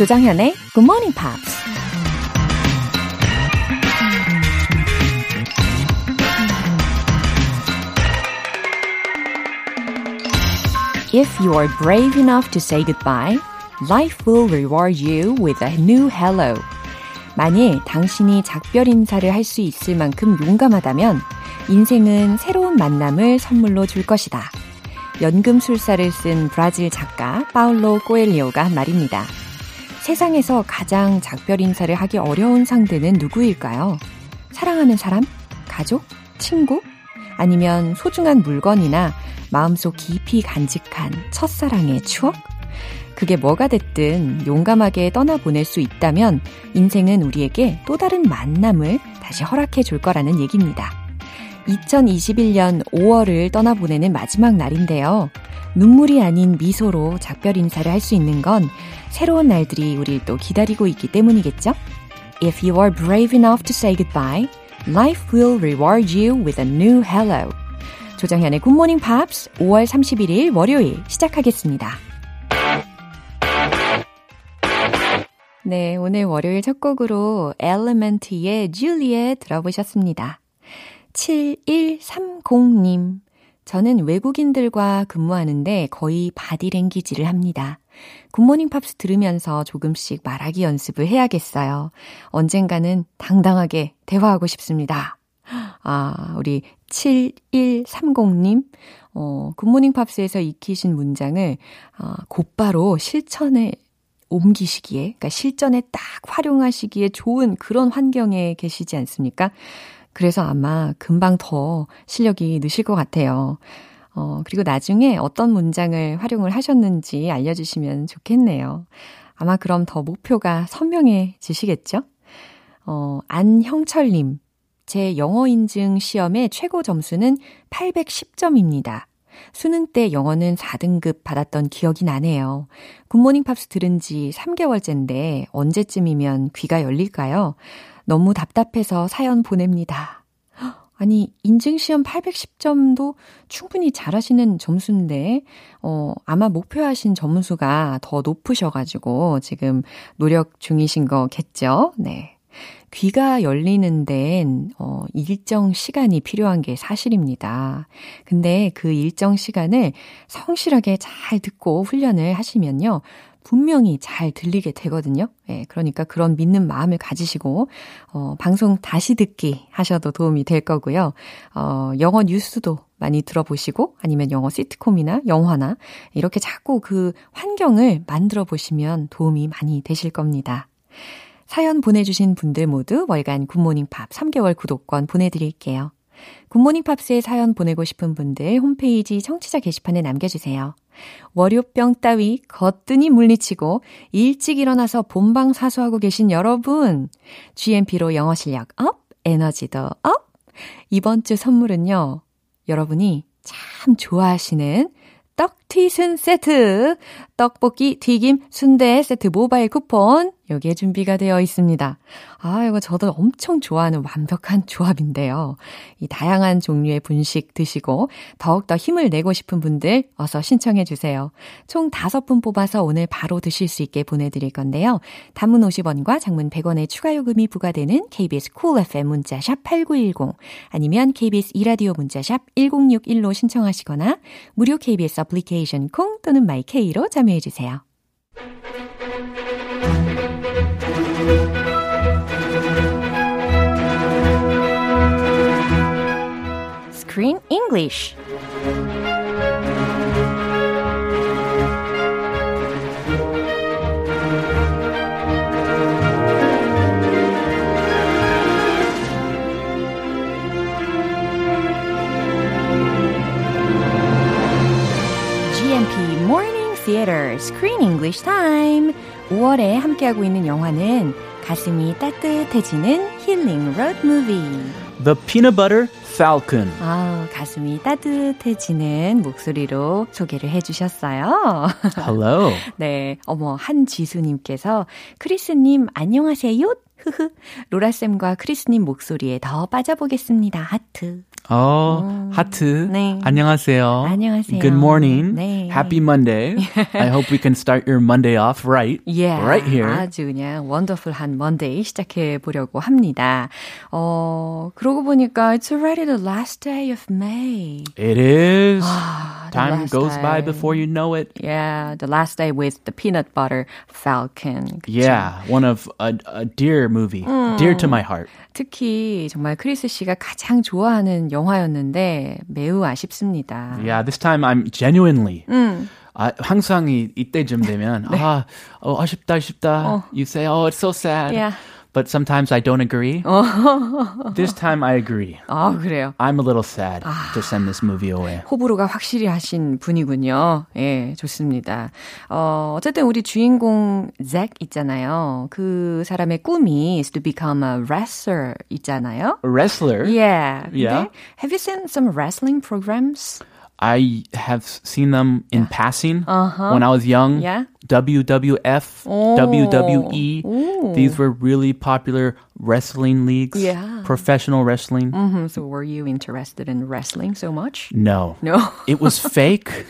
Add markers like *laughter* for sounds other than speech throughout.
조장현의 Good Morning Pops. If you are brave enough to say goodbye, life will reward you with a new hello. 만일 당신이 작별 인사를 할 수 있을 만큼 용감하다면 인생은 새로운 만남을 선물로 줄 것이다. 연금술사를 쓴 브라질 작가 파울로 꼬엘리오가 한 말입니다. 세상에서 가장 작별 인사를 하기 어려운 상대는 누구일까요? 사랑하는 사람? 가족? 친구? 아니면 소중한 물건이나 마음속 깊이 간직한 첫사랑의 추억? 그게 뭐가 됐든 용감하게 떠나보낼 수 있다면 인생은 우리에게 또 다른 만남을 다시 허락해 줄 거라는 얘기입니다. 2021년 5월을 떠나보내는 마지막 날인데요. 눈물이 아닌 미소로 작별 인사를 할 수 있는 건 새로운 날들이 우리를 또 기다리고 있기 때문이겠죠? If you are brave enough to say goodbye, life will reward you with a new hello. 조정현의 굿모닝 팝스 5월 31일 월요일 시작하겠습니다. 네, 오늘 월요일 첫 곡으로 엘리멘트의 줄리에 들어보셨습니다. 7130님. 저는 외국인들과 근무하는데 거의 body language를 합니다. 굿모닝 팝스 들으면서 조금씩 말하기 연습을 해야겠어요. 언젠가는 당당하게 대화하고 싶습니다. 아, 우리 7130님, 어, 굿모닝 팝스에서 익히신 문장을, 아, 곧바로 실천에 옮기시기에, 그러니까 실전에 딱 활용하시기에 좋은 그런 환경에 계시지 않습니까? 그래서 아마 금방 더 실력이 느실 것 같아요. 어, 그리고 나중에 어떤 문장을 활용을 하셨는지 알려주시면 좋겠네요. 아마 그럼 더 목표가 선명해지시겠죠? 어, 안형철님. 제 영어 인증 시험의 최고 점수는 810점입니다. 수능 때 영어는 4등급 받았던 기억이 나네요. 굿모닝 팝스 들은 지 3개월째인데 언제쯤이면 귀가 열릴까요? 너무 답답해서 사연 보냅니다. 아니, 인증시험 810점도 충분히 잘하시는 점수인데, 어, 아마 목표하신 점수가 더 높으셔가지고 지금 노력 중이신 거겠죠? 네. 귀가 열리는 데엔 어, 일정 시간이 필요한 게 사실입니다. 근데 그 일정 시간을 성실하게 잘 듣고 훈련을 하시면요. 분명히 잘 들리게 되거든요. 예, 그러니까 그런 믿는 마음을 가지시고, 어, 방송 다시 듣기 하셔도 도움이 될 거고요. 어, 영어 뉴스도 많이 들어보시고, 아니면 영어 시트콤이나 영화나, 이렇게 자꾸 그 환경을 만들어 보시면 도움이 많이 되실 겁니다. 사연 보내주신 분들 모두 월간 굿모닝 팝 3개월 구독권 보내드릴게요. 굿모닝 팝스에 사연 보내고 싶은 분들 홈페이지 청취자 게시판에 남겨주세요. 월요병 따위 거뜬히 물리치고 일찍 일어나서 본방 사수하고 계신 여러분, GMP로 영어 실력 up, 에너지도 up! 이번 주 선물은요, 여러분이 참 좋아하시는 떡 튀순 세트, 떡볶이, 튀김, 순대 세트 모바일 쿠폰, 여기에 준비가 되어 있습니다. 아, 이거 저도 엄청 좋아하는 완벽한 조합인데요. 이 다양한 종류의 분식 드시고 더욱더 힘을 내고 싶은 분들 어서 신청해 주세요. 총 5분 뽑아서 오늘 바로 드실 수 있게 보내드릴 건데요. 단문 50원과 장문 100원의 추가 요금이 부과되는 KBS Cool FM 문자샵 8910 아니면 KBS 이라디오 문자샵 1061로 신청하시거나 무료 KBS 어플리케이션 콩 또는 마이케이로 참여해 주세요. Screen English. Theater Screen English Time. 5월에 함께하고 있는 영화는 가슴이 따뜻해지는 힐링 로드 무비. The Peanut Butter Falcon. 아, 가슴이 따뜻해지는 목소리로 소개를 해주셨어요. Hello. *laughs* 네, 어머 한지수님께서 크리스님 안녕하세요. 흐흐. 로라쌤과 크리스님 목소리에 더 빠져보겠습니다. 하트. 어, 하트. 네. 안녕하세요. 안녕하세요. Good morning. 네. Happy Monday. I hope we can start your Monday off right. Yeah, Right here. 아주 그냥 원더풀한 먼데이 시작해 보려고 합니다. 어, 그러고 보니까 it's already the last day of May. It is. the Time last goes by day. before you know it. Yeah, the last day with the peanut butter falcon. 그쵸? Yeah, one of a, a dear movie, dear to my heart. 특히 정말 크리스 씨가 가장 좋아하는 영화였는데 매우 아쉽습니다. Yeah, this time I'm genuinely. 음. 아, 항상 이, 이때쯤 되면 아, 어, 아쉽다, 아쉽다. You say, oh, it's so sad. Yeah. But sometimes I don't agree. *laughs* this time I agree. 아, 그래요. I'm a little sad to send this movie away. 호불호가 확실히 하신 분이군요. 예, 좋습니다. 어, 어쨌든 우리 주인공 잭 있잖아요. 그 사람의 꿈이 is to become a wrestler 있잖아요. A wrestler. Yeah. 근데 Yeah. Have you seen some wrestling programs? I have seen them in passing when I was young. Yeah. WWF, Oh. WWE. Ooh. These were really popular wrestling leagues. Yeah. Professional wrestling. Mhm, So were you interested in wrestling so much? No. No. It was *laughs* fake.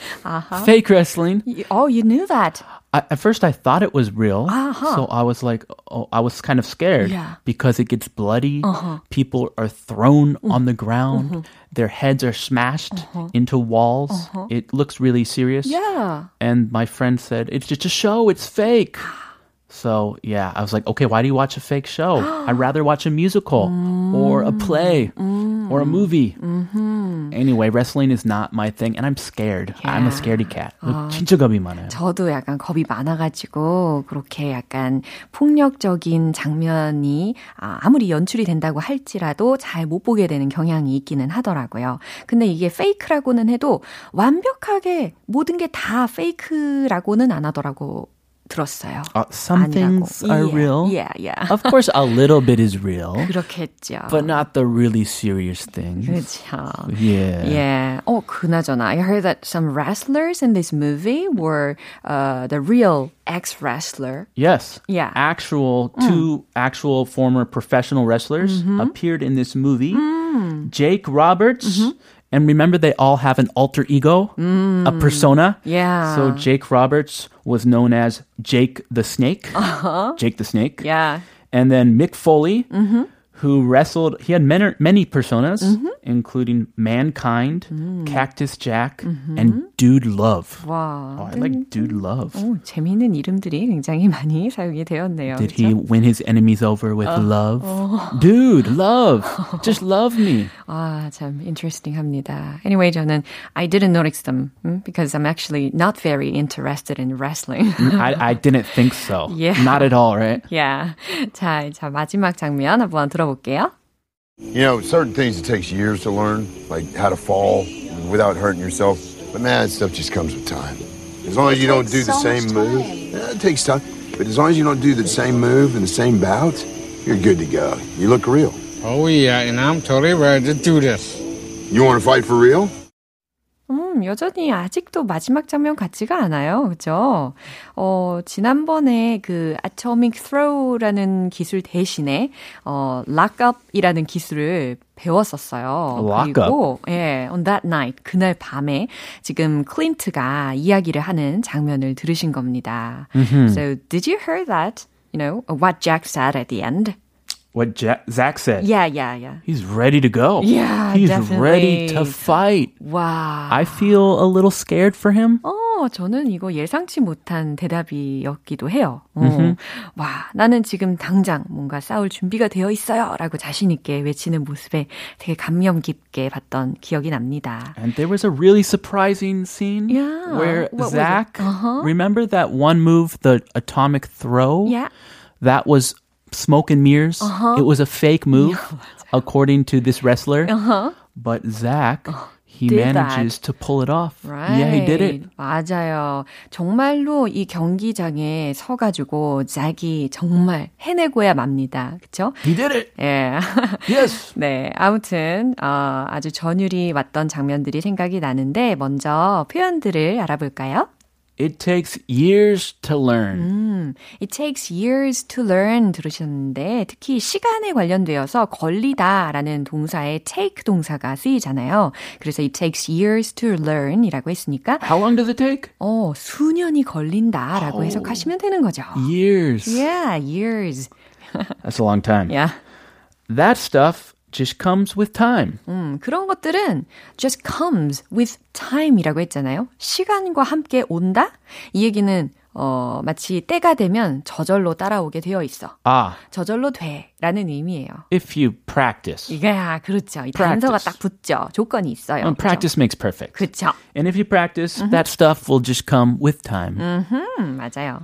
Fake wrestling. Oh, you knew that. I, at first, I thought it was real. Uh-huh. So I was like, oh, I was kind of scared Yeah. Uh-huh. because it gets bloody. People are thrown on the ground. Their heads are smashed into walls. It looks really serious. Yeah. And my friend said, it's just a show. It's fake. *sighs* So yeah, I was like, okay, why do you watch a fake show? I'd rather watch a musical or a play or a movie. Anyway, wrestling is not my thing, and I'm scared. I'm a Yeah. scaredy cat. 진짜 겁이 많아요. 저도 약간 겁이 많아가지고 그렇게 약간 폭력적인 장면이 아, 아무리 연출이 된다고 할지라도 잘 못 보게 되는 경향이 있기는 하더라고요. 근데 이게 페이크라고는 해도 완벽하게 모든 게 다 페이크라고는 안 하더라고 들었어요. Uh, some 아니라고. things are Yeah, real. Yeah, yeah. Of course, a little bit is real, 그렇겠죠. but not the really serious things. 그렇죠. Yeah. Yeah. Oh, 그나저나, I heard that some wrestlers in this movie were uh, the real ex-wrestler. Yes. Yeah. Actual two actual former professional wrestlers appeared in this movie. Jake Roberts. and remember, they all have an alter ego, a mm. persona. Yeah. So Jake Roberts was known as Jake the Snake. Uh-huh. Jake the Snake. Yeah. And then Mick Foley, mm-hmm who wrestled, he had many, many personas, including Mankind, Cactus Jack, and Dude Love. 와. Oh, I like Dude Love. 오, 재미있는 이름들이 굉장히 많이 사용이 *laughs* 되었네요. Did 그렇죠? he win his enemies over with love? Dude, love. *laughs* Just love me. 아, 참 interesting 합니다. Anyway, 저는 I didn't notice them mm, because I'm actually not very interested in wrestling. *laughs* I, I didn't think so. Yeah. Not at all, right? yeah. 자, 자, 마지막 장면 한번 들어 볼게요. You know, certain things it takes years to learn, like how to fall without hurting yourself. But man, that stuff just comes with time. As long as you don't do the same move, yeah, it takes time. But as long as you don't do the same move in the same bout, you're good to go. You look real. Oh, yeah, and I'm totally ready to do this. You want to fight for real? 음, 여전히 아직도 마지막 장면 같지가 않아요. 그죠? 어, 지난번에 그 atomic throw라는 기술 대신에 어, lock up이라는 기술을 배웠었어요. Lock 그리고 예, on that night 그날 밤에 지금 클린트가 이야기를 하는 장면을 들으신 겁니다. So did you hear that? You know what Jack said at the end? What Jack, Zach said. Yeah, yeah, yeah. He's ready to go. Yeah, He's definitely. ready to fight. 와. I feel a little scared for him. 어, 저는 이거 예상치 못한 대답이었기도 해요. 어, 와, 나는 지금 당장 뭔가 싸울 준비가 되어 있어요. 라고 자신있게 외치는 모습에 되게 감명 깊게 봤던 기억이 납니다. And there was a really surprising scene Yeah. where What was it? Zach, Uh-huh. remember that one move, the atomic throw? Yeah. That was smoke and mirrors. Uh-huh. It was a fake move, according to this wrestler. But Zach, he Uh-huh. manages to pull it off. Right. Yeah, he did it. 맞아요. 정말로 이 경기장에 서가지고 잭이 정말 해내고야 맙니다. 그쵸? He did it. 예. Yes. 네, 아무튼 어, 아주 전율이 왔던 장면들이 생각이 나는데 먼저 표현들을 알아볼까요? It takes years to learn. 음, it takes years to learn 들으셨는데 특히 시간에 관련되어서 걸리다라는 동사에 take 동사가 쓰이잖아요. 그래서 it takes years to learn 이라고 했으니까 How long does it take? 어, 수년이 걸린다라고 해석하시면 되는 거죠. Years. Yeah, years. That's a long time. Yeah. That stuff just comes with time. 음, 그런 것들은 just comes with time이라고 했잖아요. 시간과 함께 온다? 이 얘기는 어, 마치 때가 되면 저절로 따라오게 되어 있어. Ah, 저절로 돼. 라는 의미예요. if you practice. 아, 그렇죠. 이 단서가 Practice. 딱 붙죠. 조건이 있어요. And practice makes perfect. 그렇죠. And if you practice, that stuff will just come with time. 음, 맞아요.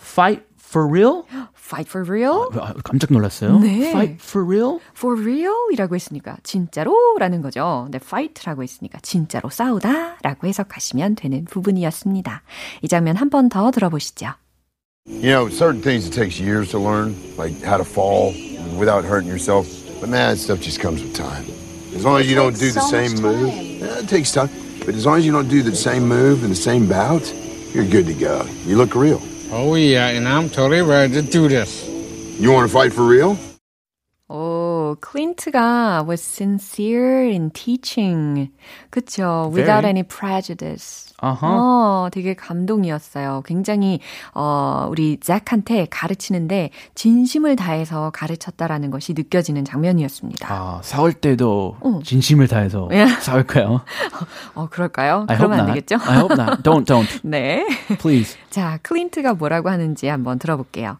Fight for real? Fight for real? 아, 깜짝 놀랐어요. 네. Fight for real? For real? 이라고 했으니까 진짜로? 라는 거죠. 근데 fight라고 했으니까 진짜로 싸우다 라고 해석하시면 되는 부분이었습니다. 이 장면 한 번 더 들어보시죠. You know, certain things it takes years to learn, like how to fall without hurting yourself. But man, that stuff just comes with time. As long as you don't do the so same much move, time. yeah, it takes time. But as long as you don't do the same move in the same bout, you're good to go. You look real. Oh, yeah, and I'm totally ready to do this. You want to fight for real? 오, 클린트가 was sincere in teaching. 그쵸. Without Very. any prejudice. Uh-huh. 어, 되게 감동이었어요. 굉장히, 어, 우리 잭한테 가르치는데 진심을 다해서 가르쳤다라는 것이 느껴지는 장면이었습니다. 아, 싸울 때도 어. 진심을 다해서 예. 싸울까요? *laughs* 어, 그럴까요? I 그러면 안. 되겠죠? I hope not. Don't, don't. *laughs* 네. Please. 자, 클린트가 뭐라고 하는지 한번 들어볼게요.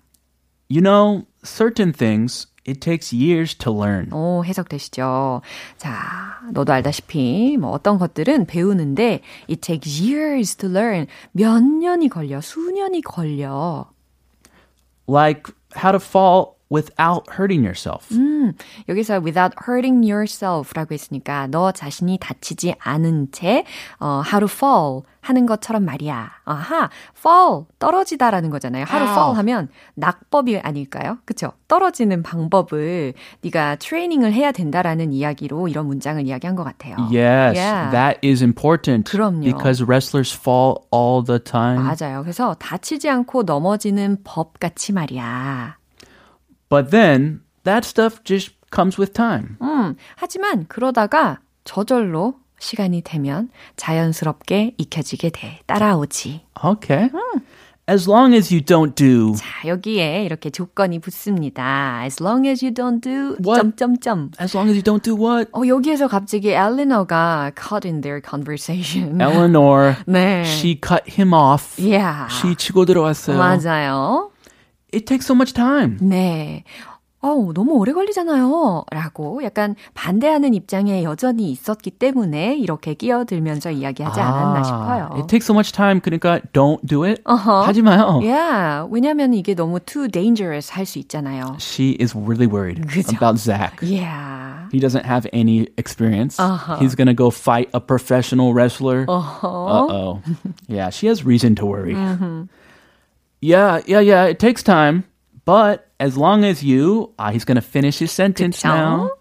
You know, certain things it takes years to learn. 오, 해석되시죠? 자, 너도 알다시피 뭐 어떤 것들은 배우는데 it takes years to learn. 몇 년이 걸려, 수년이 걸려. Like how to fall without hurting yourself. 음, 여기서 without hurting yourself라고 했으니까 너 자신이 다치지 않은 채 어, how to fall 하는 것처럼 말이야. 아하, fall 떨어지다라는 거잖아요. how to fall 하면 낙법이 아닐까요? 그쵸? 떨어지는 방법을 네가 트레이닝을 해야 된다라는 이야기로 이런 문장을 이야기한 것 같아요. Yes, Yeah. that is important 그럼요. because wrestlers fall all the time. 맞아요. 그래서 다치지 않고 넘어지는 법 같이 말이야. But then that stuff just comes with time. 음, 하지만 그러다가 저절로 시간이 되면 자연스럽게 익혀지게 돼. 따라오지. Okay. As long as you don't do 자, 여기에 이렇게 조건이 붙습니다. As long as you don't do What? 점점점. as long as you don't do what? 어, 여기에서 갑자기 엘리너가 caught in their conversation. Eleanor, *laughs* 네. she cut him off. yeah. she 치고 들어왔어요. 맞아요. It takes so much time. 네. 어우, 너무 오래 걸리잖아요. 라고 약간 반대하는 입장에 여전히 있었기 때문에 이렇게 끼어들면서 이야기하지 않았나 싶어요. It takes so much time. 그러니까 don't do it. 어허. 하지 마요. Yeah, 왜냐면 이게 너무 too dangerous 할 수 있잖아요. She is really worried 그죠. about Zach. Yeah. He doesn't have any experience. Uh-huh. He's going to go fight a professional wrestler. Uh-huh. Uh-oh. yeah, she has reason to worry. Mm-hmm. Yeah, yeah, yeah, it takes time. But as long as you, ah, he's going to finish his sentence 그쵸? now.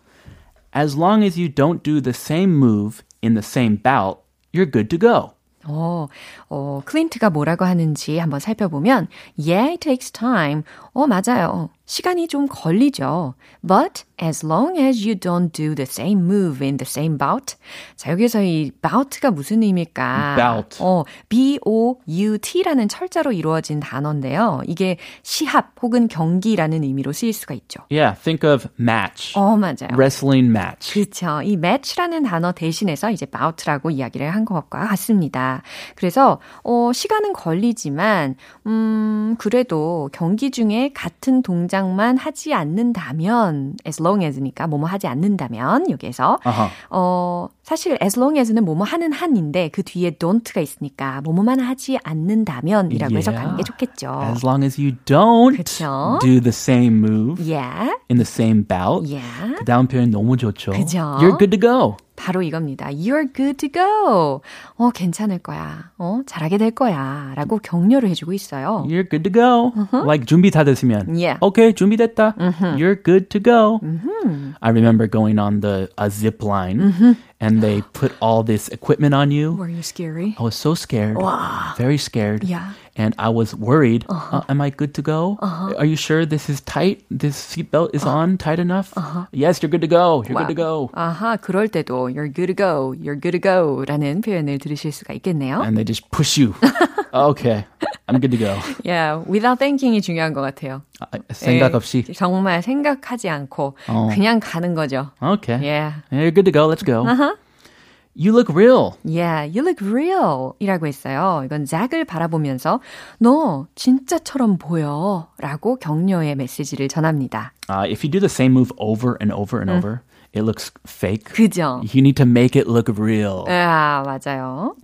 As long as you don't do the same move in the same bout, you're good to go. 어, 어, 클린트가 뭐라고 하는지 한번 살펴보면, yeah, it takes time. 어, 맞아요. 시간이 좀 걸리죠. But as long as you don't do the same move in the same bout. 자, 여기서 이 bout가 무슨 의미일까? Bout. 어, B-O-U-T라는 철자로 이루어진 단어인데요. 이게 시합 혹은 경기라는 의미로 쓰일 수가 있죠. Yeah, think of match. 어, 맞아요. Wrestling match. 그렇죠. 이 match라는 단어 대신해서 이제 bout라고 이야기를 한 것과 같습니다. 그래서 어 시간은 걸리지만 음 그래도 경기 중에 같은 동작만 하지 않는다면 as long as니까 뭐뭐 하지 않는다면 여기에서 Uh-huh. 어 사실 as long as는 뭐뭐 하는 한인데 그 뒤에 don't가 있으니까 뭐뭐만 하지 않는다면이라고 Yeah. 해석하는 게 좋겠죠. As long as you don't 그쵸. do the same move Yeah. in the same bout. Yeah. 그 다음 표현 너무 좋죠. 그죠? You're good to go. 바로 이겁니다. You're good to go. 어, 괜찮을 거야. 어, 잘하게 될 거야. 라고 격려를 해주고 있어요. You're good to go. Like 준비 다 됐으면. Yeah. Okay, 준비됐다. You're good to go. I remember going on the a zip line and they put all this equipment on you. Were you scary? I was so scared. Very scared. Yeah. And I was worried. Uh, am I good to go? Are you sure this is tight? This seatbelt is on tight enough? Yes, you're good to go. You're good to go. 아하, 그럴 때도 you're good to go, you're good to go 라는 표현을 들으실 수가 있겠네요. And they just push you. *laughs* okay, I'm good to go. Yeah, without thinking이 중요한 것 같아요. 아, 생각 없이. 예, 정말 생각하지 않고 어. 그냥 가는 거죠. Okay. Yeah. You're good to go. Let's go. You look real. Yeah, you look real 이라고 했어요. 이건 잭을 바라보면서 너 진짜처럼 보여 라고 격려의 메시지를 전합니다. Uh, if you do the same move over and over and over, it looks fake. 그죠? You need to make it look real. 아, 맞아요.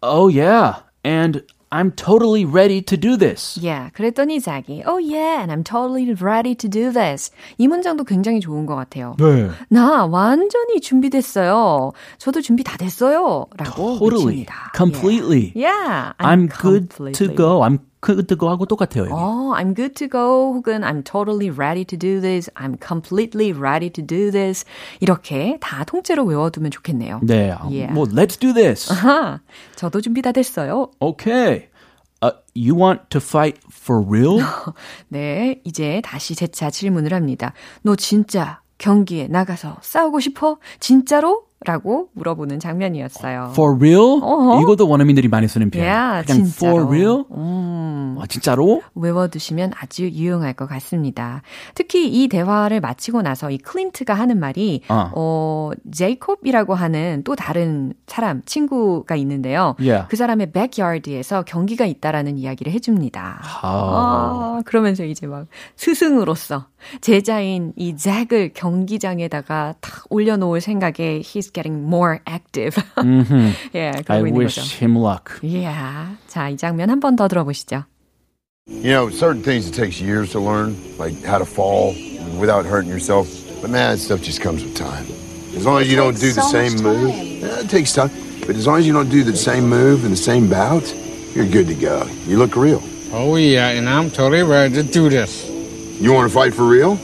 Oh, yeah. And I'm totally ready to do this. Yeah, 그랬더니 잭이 Oh yeah, and I'm totally ready to do this. 이 문장도 굉장히 좋은 것 같아요. 네. 나 완전히 준비됐어요. 저도 준비 다 됐어요. 라고 Totally. 외칩니다. Completely. Yeah, I'm good to completely. go. I'm good to go 하고 똑같아요. 여기. 어, I'm good to go 혹은 I'm totally ready to do this. I'm completely ready to do this. 이렇게 다 통째로 외워두면 좋겠네요. 네. Yeah. 뭐 let's do this. 아하, 저도 준비 다 됐어요. Okay. Uh, you want to fight for real? 네, 이제 다시 재차 질문을 합니다. 너 진짜 경기에 나가서 싸우고 싶어? 진짜로? 라고 물어보는 장면이었어요. For real? 어허. 이것도 원어민들이 많이 쓰는 표현. Yeah, 그냥 진짜로. for real? 음, 아, 진짜로? 외워두시면 아주 유용할 것 같습니다. 특히 이 대화를 마치고 나서 이 클린트가 하는 말이 어. 어, 제이콥이라고 하는 또 다른 사람 친구가 있는데요. Yeah. 그 사람의 백야드에서 경기가 있다라는 이야기를 해줍니다. 아. 아, 그러면서 이제 막 스승으로서 제자인 이 잭을 경기장에다가 탁 올려놓을 생각에 he's getting more active. *laughs* 예, I 그러고 있는 wish 거죠. him luck. Yeah. 자, 이 장면 한 번 더 들어보시죠. You know, certain things it takes years to learn, like how to fall without hurting yourself. But man, that stuff just comes with time. As long as you don't do takes the so same much move, time. yeah, it takes time. But as long as you don't do the same move in the same bout, you're good to go. You look real. Oh, yeah, and I'm totally ready to do this. You want to fight for real?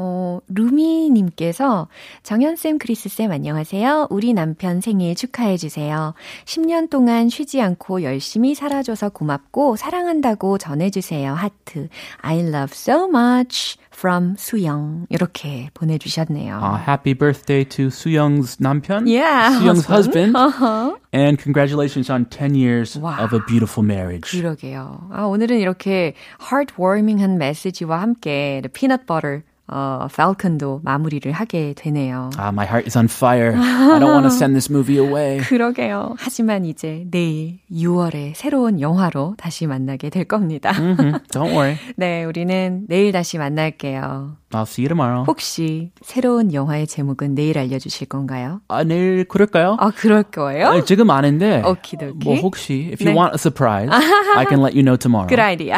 어, 루미님께서 정현쌤, 크리스쌤 안녕하세요. 우리 남편 생일 축하해주세요. 10년 동안 쉬지 않고 열심히 살아줘서 고맙고 사랑한다고 전해주세요. 하트. I love so much from 수영. 이렇게 보내주셨네요. Uh, happy birthday to Suyong's 남편. Yeah, Suyong's husband. Uh-huh. And congratulations on 10 years Wow. of a beautiful marriage. 그러게요. 아, 오늘은 이렇게 heartwarming한 메시지와 함께 peanut butter 어, falcon도 마무리를 하게 되네요. Ah, my heart is on fire. I don't want to send this movie away. 그러게요. 하지만 이제 내일 6월에 새로운 영화로 다시 만나게 될 겁니다. Mhm, Don't worry. 네, 우리는 내일 다시 만날게요. I'll see you tomorrow. 혹시 새로운 영화의 제목은 내일 알려주실 건가요? 아, 내일 그럴까요? 아, 그럴 거예요? 아니, 지금 아는데 okey-dokey. 뭐 혹시 if you 네. want a surprise, I can let you know tomorrow. good idea.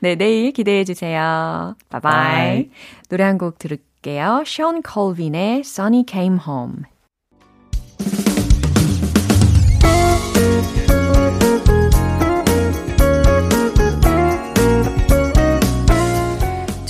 네, 내일 기대해 주세요. 바이바이. Bye. 노래 한 곡 들을게요. 션 콜빈의 Sunny Came Home.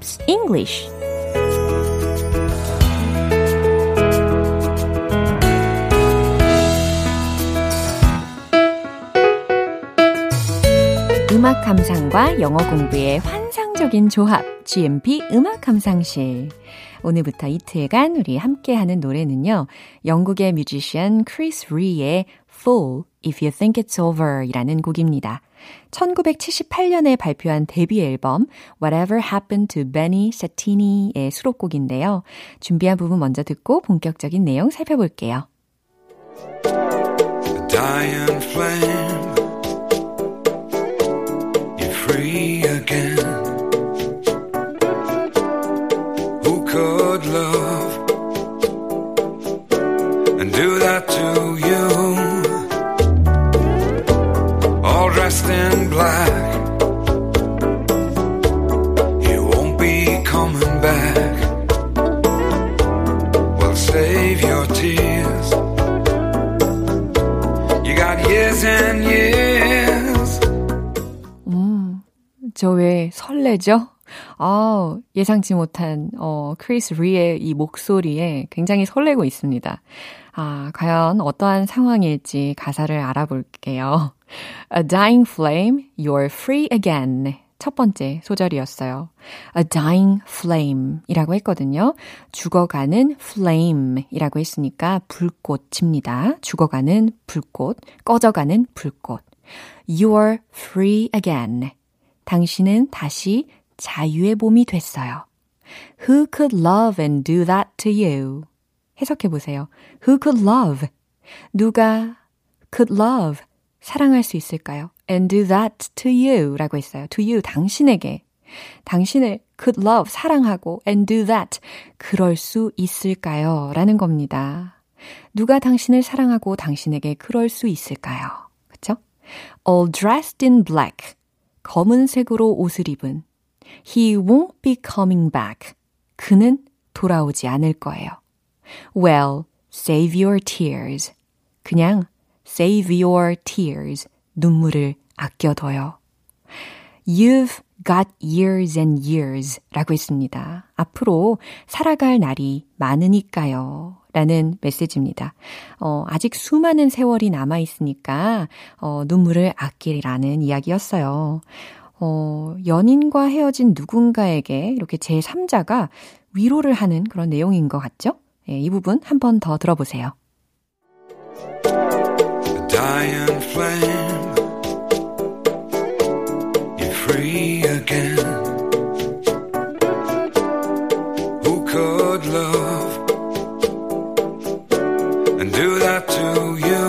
Pops English 음악 감상과 영어 공부의 환상적인 조합 GMP 음악 감상실 오늘부터 이틀간 우리 함께하는 노래는요 영국의 뮤지션 크리스 리의 Fool If You Think It's Over 이라는 곡입니다. 1978년에 발표한 데뷔 앨범 Whatever Happened to Benny Satini의 수록곡인데요. 준비한 부분 먼저 듣고 본격적인 내용 살펴볼게요. Dying flame, you're free again. Who could love and do that to you? Dressed in black. You won't be coming back. Well, save your tears. You got years and years. 음, 저왜 설레죠? 아, 예상치 못한 어 크리스 리의 이 목소리에 굉장히 설레고 있습니다. 아, 과연 어떠한 상황일지 가사를 알아볼게요. A dying flame, you're free again. 첫 번째 소절이었어요. A dying flame 이라고 했거든요. 죽어가는 flame 이라고 했으니까 불꽃입니다. 죽어가는 불꽃, 꺼져가는 불꽃. You're free again. 당신은 다시 자유의 봄이 됐어요. Who could love and do that to you? 해석해 보세요. Who could love? 누가 could love? 사랑할 수 있을까요? And do that to you 라고 했어요. To you, 당신에게. 당신을 could love, 사랑하고 and do that, 그럴 수 있을까요? 라는 겁니다. 누가 당신을 사랑하고 당신에게 그럴 수 있을까요? 그쵸? All dressed in black, 검은색으로 옷을 입은 He won't be coming back. 그는 돌아오지 않을 거예요. Well, save your tears. 그냥 save your tears. 눈물을 아껴둬요. You've got years and years 라고 했습니다. 앞으로 살아갈 날이 많으니까요. 라는 메시지입니다. 어, 아직 수많은 세월이 남아있으니까, 어, 눈물을 아끼라는 이야기였어요. 어, 연인과 헤어진 누군가에게 이렇게 제3자가 위로를 하는 그런 내용인 것 같죠? 예, 이 부분 한 번 더 들어보세요. Dying flame, you're free again. Who could love and do that to you?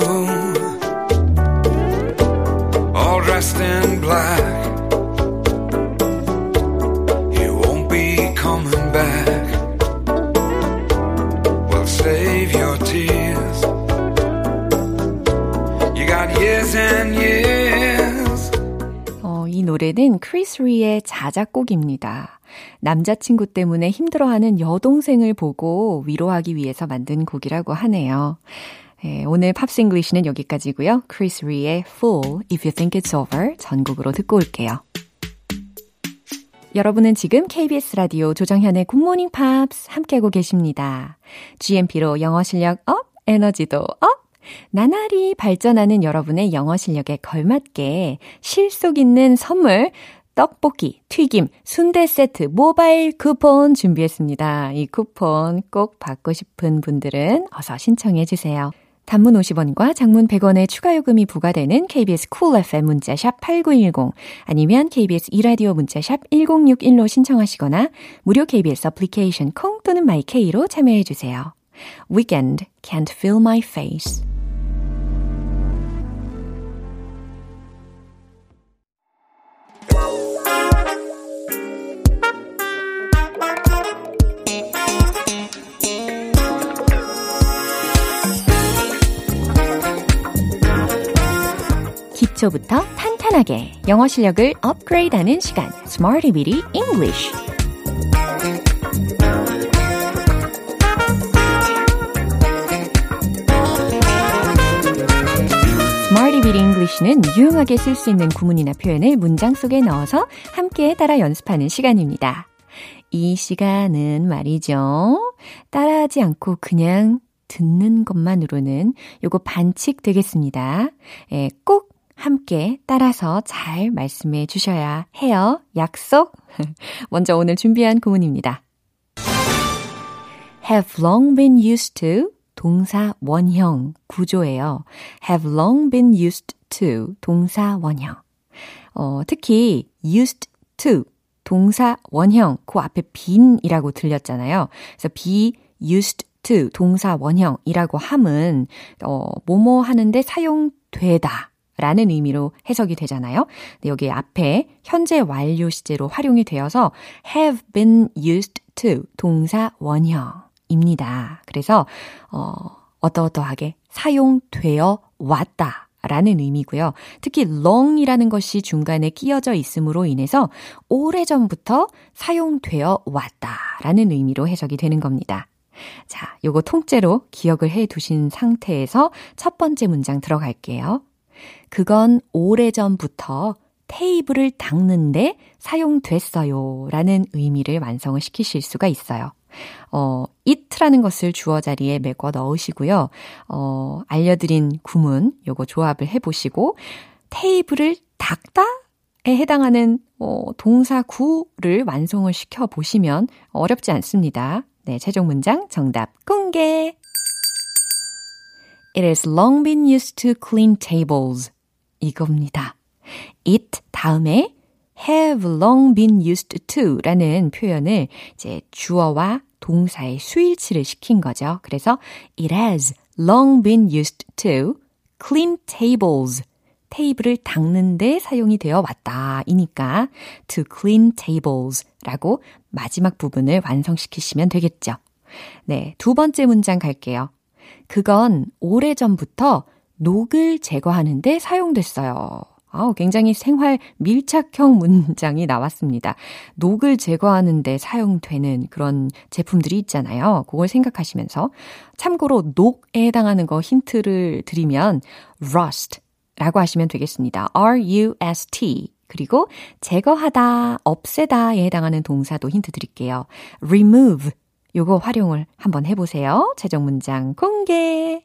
All dressed in black. You won't be coming back. Well, save your tears. 어, 이 노래는 크리스 리의 자작곡입니다. 남자친구 때문에 힘들어하는 여동생을 보고 위로하기 위해서 만든 곡이라고 하네요. 네, 오늘 Pops English는 여기까지고요. 크리스 리의 Fool, If You Think It's Over 전곡으로 듣고 올게요. 여러분은 지금 KBS 라디오 조정현의 굿모닝 팝스 함께하고 계십니다. GMP로 영어 실력 up, 에너지도 up! 나날이 발전하는 여러분의 영어 실력에 걸맞게 실속 있는 선물, 떡볶이, 튀김, 순대 세트, 모바일 쿠폰 준비했습니다. 이 쿠폰 꼭 받고 싶은 분들은 어서 신청해 주세요. 단문 50원과 장문 100원의 추가 요금이 부과되는 KBS 쿨 cool FM 문자샵 8910 아니면 KBS 이라디오 문자샵 1061로 신청하시거나 무료 KBS 애플리케이션 콩 또는 마이케이로 참여해 주세요. Weeknd, Can't Feel My Face. 기초부터 탄탄하게 영어 실력을 업그레이드하는 시간 Smarty Bitty English Smarty Bitty English는 유용하게 쓸 수 있는 구문이나 표현을 문장 속에 넣어서 함께 따라 연습하는 시간입니다. 이 시간은 말이죠. 따라하지 않고 그냥 듣는 것만으로는 요거 반칙 되겠습니다. 예, 꼭 함께 따라서 잘 말씀해 주셔야 해요. 약속! *laughs* 먼저 오늘 준비한 구문입니다. have long been used to 동사 원형 구조예요. have long been used to 동사 원형. 어, 특히 used to 동사 원형 그 앞에 been이라고 들렸잖아요. 그래서 be used to 동사 원형이라고 함은 어 뭐뭐 하는데 사용되다 라는 의미로 해석이 되잖아요. 근데 여기 앞에 현재 완료 시제로 활용이 되어서 have been used to 동사 원형입니다. 그래서 어 어떠어떠하게 사용되어 왔다. 라는 의미고요. 특히 long이라는 것이 중간에 끼어져 있음으로 인해서 오래전부터 사용되어 왔다라는 의미로 해석이 되는 겁니다. 자, 요거 통째로 기억을 해 두신 상태에서 첫 번째 문장 들어갈게요. 그건 오래전부터 테이블을 닦는데 사용됐어요. 라는 의미를 완성을 시키실 수가 있어요. 어, it라는 것을 주어 자리에 메꿔 넣으시고요. 어, 알려드린 구문 요거 조합을 해보시고 테이블을 닦다 에 해당하는 어, 동사 구를 완성을 시켜 보시면 어렵지 않습니다. 네, 최종 문장 정답 공개. It has long been used to clean tables. 이겁니다. it 다음에 have long been used to 라는 표현을 이제 주어와 동사의 수일치를 시킨 거죠. 그래서 it has long been used to clean tables. 테이블을 닦는데 사용이 되어 왔다. 이니까 to clean tables 라고 마지막 부분을 완성시키시면 되겠죠. 네, 두 번째 문장 갈게요. 그건 오래전부터 녹을 제거하는데 사용됐어요. 아우, 굉장히 생활 밀착형 문장이 나왔습니다. 녹을 제거하는데 사용되는 그런 제품들이 있잖아요. 그걸 생각하시면서. 참고로 녹에 해당하는 거 힌트를 드리면 rust 라고 하시면 되겠습니다. R-U-S-T. 그리고 제거하다, 없애다에 해당하는 동사도 힌트 드릴게요. remove. 요거 활용을 한번 해보세요. 최종 문장 공개.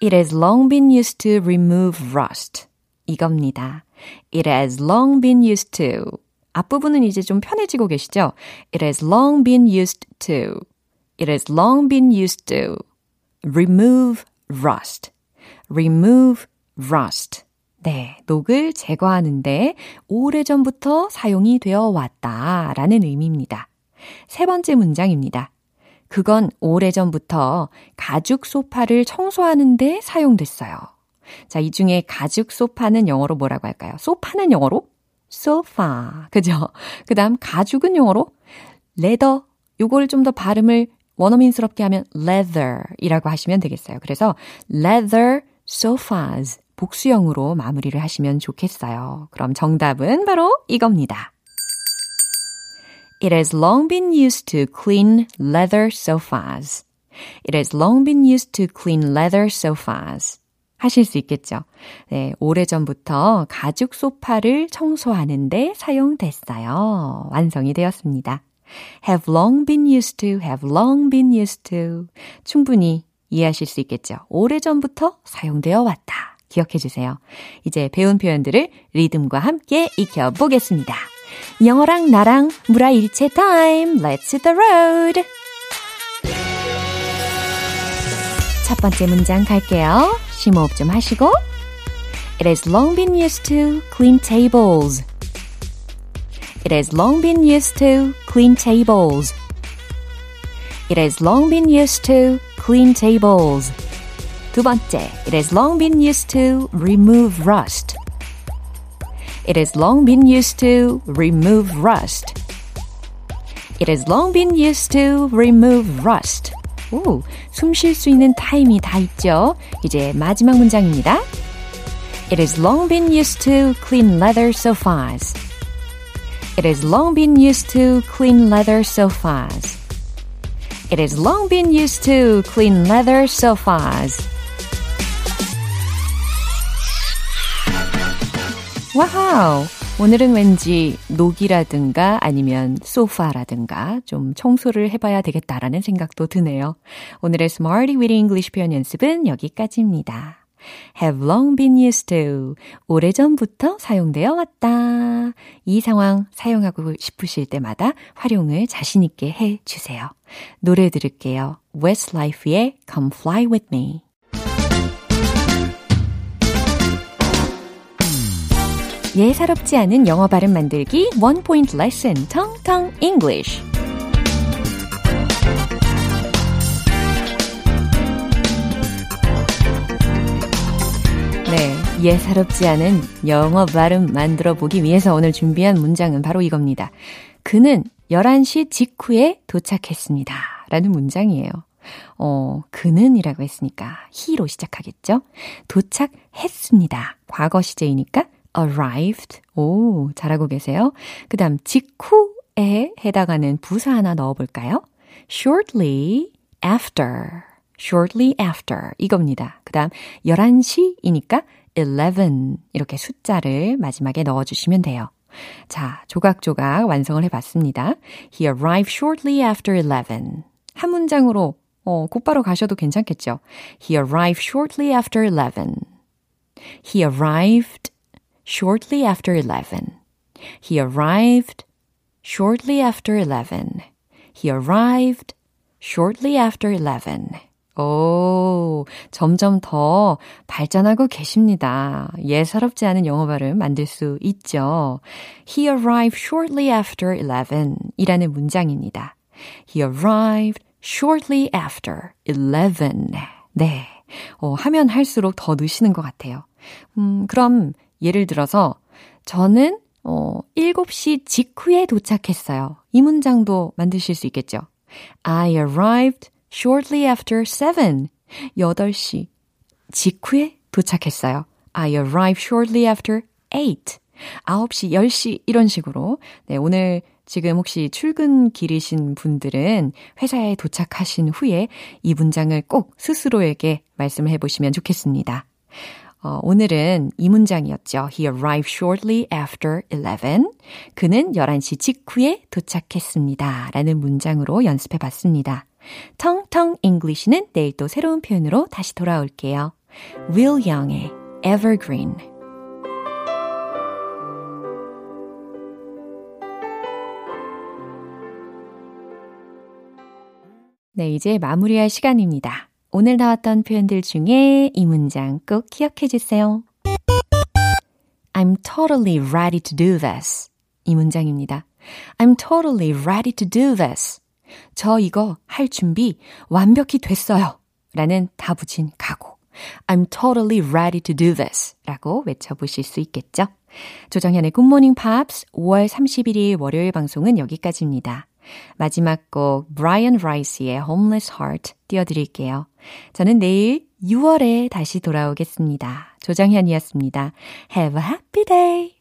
It has long been used to remove rust. 이겁니다. It has long been used to. 앞부분은 이제 좀 편해지고 계시죠? It has long been used to. It has long been used to. remove rust. remove rust. 네, 녹을 제거하는데 오래전부터 사용이 되어 왔다 라는 의미입니다. 세 번째 문장입니다. 그건 오래전부터 가죽 소파를 청소하는데 사용됐어요. 자, 이 중에 가죽 소파는 영어로 뭐라고 할까요? 소파는 영어로 소파. 그죠? 그 다음 가죽은 영어로 레더. 요걸 좀 더 발음을 원어민스럽게 하면 leather 이라고 하시면 되겠어요. 그래서 leather sofas 복수형으로 마무리를 하시면 좋겠어요. 그럼 정답은 바로 이겁니다. It has long been used to clean leather sofas. It has long been used to clean leather sofas. 하실 수 있겠죠. 네, 오래전부터 가죽 소파를 청소하는데 사용됐어요. 완성이 되었습니다. have long been used to, have long been used to. 충분히 이해하실 수 있겠죠. 오래전부터 사용되어 왔다. 기억해 주세요. 이제 배운 표현들을 리듬과 함께 익혀보겠습니다. 영어랑 나랑 무라일체 타임. Let's hit the road. 첫 번째 문장 갈게요. 심호흡 좀 하시고. It has long been used to clean tables. It has long been used to clean tables. It has long been used to clean tables. 두 번째, it has long been used to remove rust. It has long been used to remove rust. It has long been used to remove rust. 오, 숨 쉴 수 있는 타임이 다 있죠. 이제 마지막 문장입니다. It has long been used to clean leather sofas. It has long been used to clean leather sofas. It has long been used to clean leather sofas. 와우! 오늘은 왠지 녹이라든가 아니면 소파라든가 좀 청소를 해봐야 되겠다라는 생각도 드네요. 오늘의 Smarty with English 표현 연습은 여기까지입니다. have long been used to. 오래전부터 사용되어 왔다. 이 상황 사용하고 싶으실 때마다 활용을 자신있게 해 주세요. 노래 들을게요. Westlife의 Come Fly With Me. 예사롭지 않은 영어 발음 만들기 원 포인트 레슨 텅텅 English. 네, 예사롭지 않은 영어 발음 만들어 보기 위해서 오늘 준비한 문장은 바로 이겁니다. 그는 11시 직후에 도착했습니다. 라는 문장이에요. 어, 그는이라고 했으니까 he로 시작하겠죠? 도착했습니다. 과거 시제이니까 arrived. 오, 잘하고 계세요. 그 다음 직후에 해당하는 부사 하나 넣어볼까요? shortly after. shortly after 이겁니다. 그 다음 11시이니까 11 이렇게 숫자를 마지막에 넣어주시면 돼요. 자, 조각조각 완성을 해봤습니다. He arrived shortly after 11. 한 문장으로 어, 곧바로 가셔도 괜찮겠죠. He arrived shortly after 11. He arrived shortly after 11. He arrived shortly after 11. He arrived shortly after 11. 오, 점점 더 발전하고 계십니다. 예사롭지 않은 영어 발음 만들 수 있죠. He arrived shortly after 11 이라는 문장입니다. He arrived shortly after 11. 네. 어, 하면 할수록 더 느시는 것 같아요. 음, 그럼 예를 들어서 저는 어, 7시 직후에 도착했어요. 이 문장도 만드실 수 있겠죠. I arrived shortly after 7. 8시 직후에 도착했어요. I arrived shortly after 8. 9시, 10시 이런 식으로 네, 오늘 지금 혹시 출근 길이신 분들은 회사에 도착하신 후에 이 문장을 꼭 스스로에게 말씀을 해보시면 좋겠습니다. 어, 오늘은 이 문장이었죠. He arrived shortly after 11. 그는 11시 직후에 도착했습니다. 라는 문장으로 연습해 봤습니다. 텅텅 English는 내일 또 새로운 표현으로 다시 돌아올게요. Will Young의 Evergreen. 네, 이제 마무리할 시간입니다. 오늘 나왔던 표현들 중에 이 문장 꼭 기억해 주세요. I'm totally ready to do this. 이 문장입니다. I'm totally ready to do this. 저 이거 할 준비 완벽히 됐어요. 라는 다부진 각오. I'm totally ready to do this. 라고 외쳐보실 수 있겠죠? 조정현의 Morning Pops 5월 31일 월요일 방송은 여기까지입니다. 마지막 곡 브라이언 라이스의 Homeless Heart 띄워드릴게요. 저는 내일 6월에 다시 돌아오겠습니다. 조정현이었습니다. Have a happy day!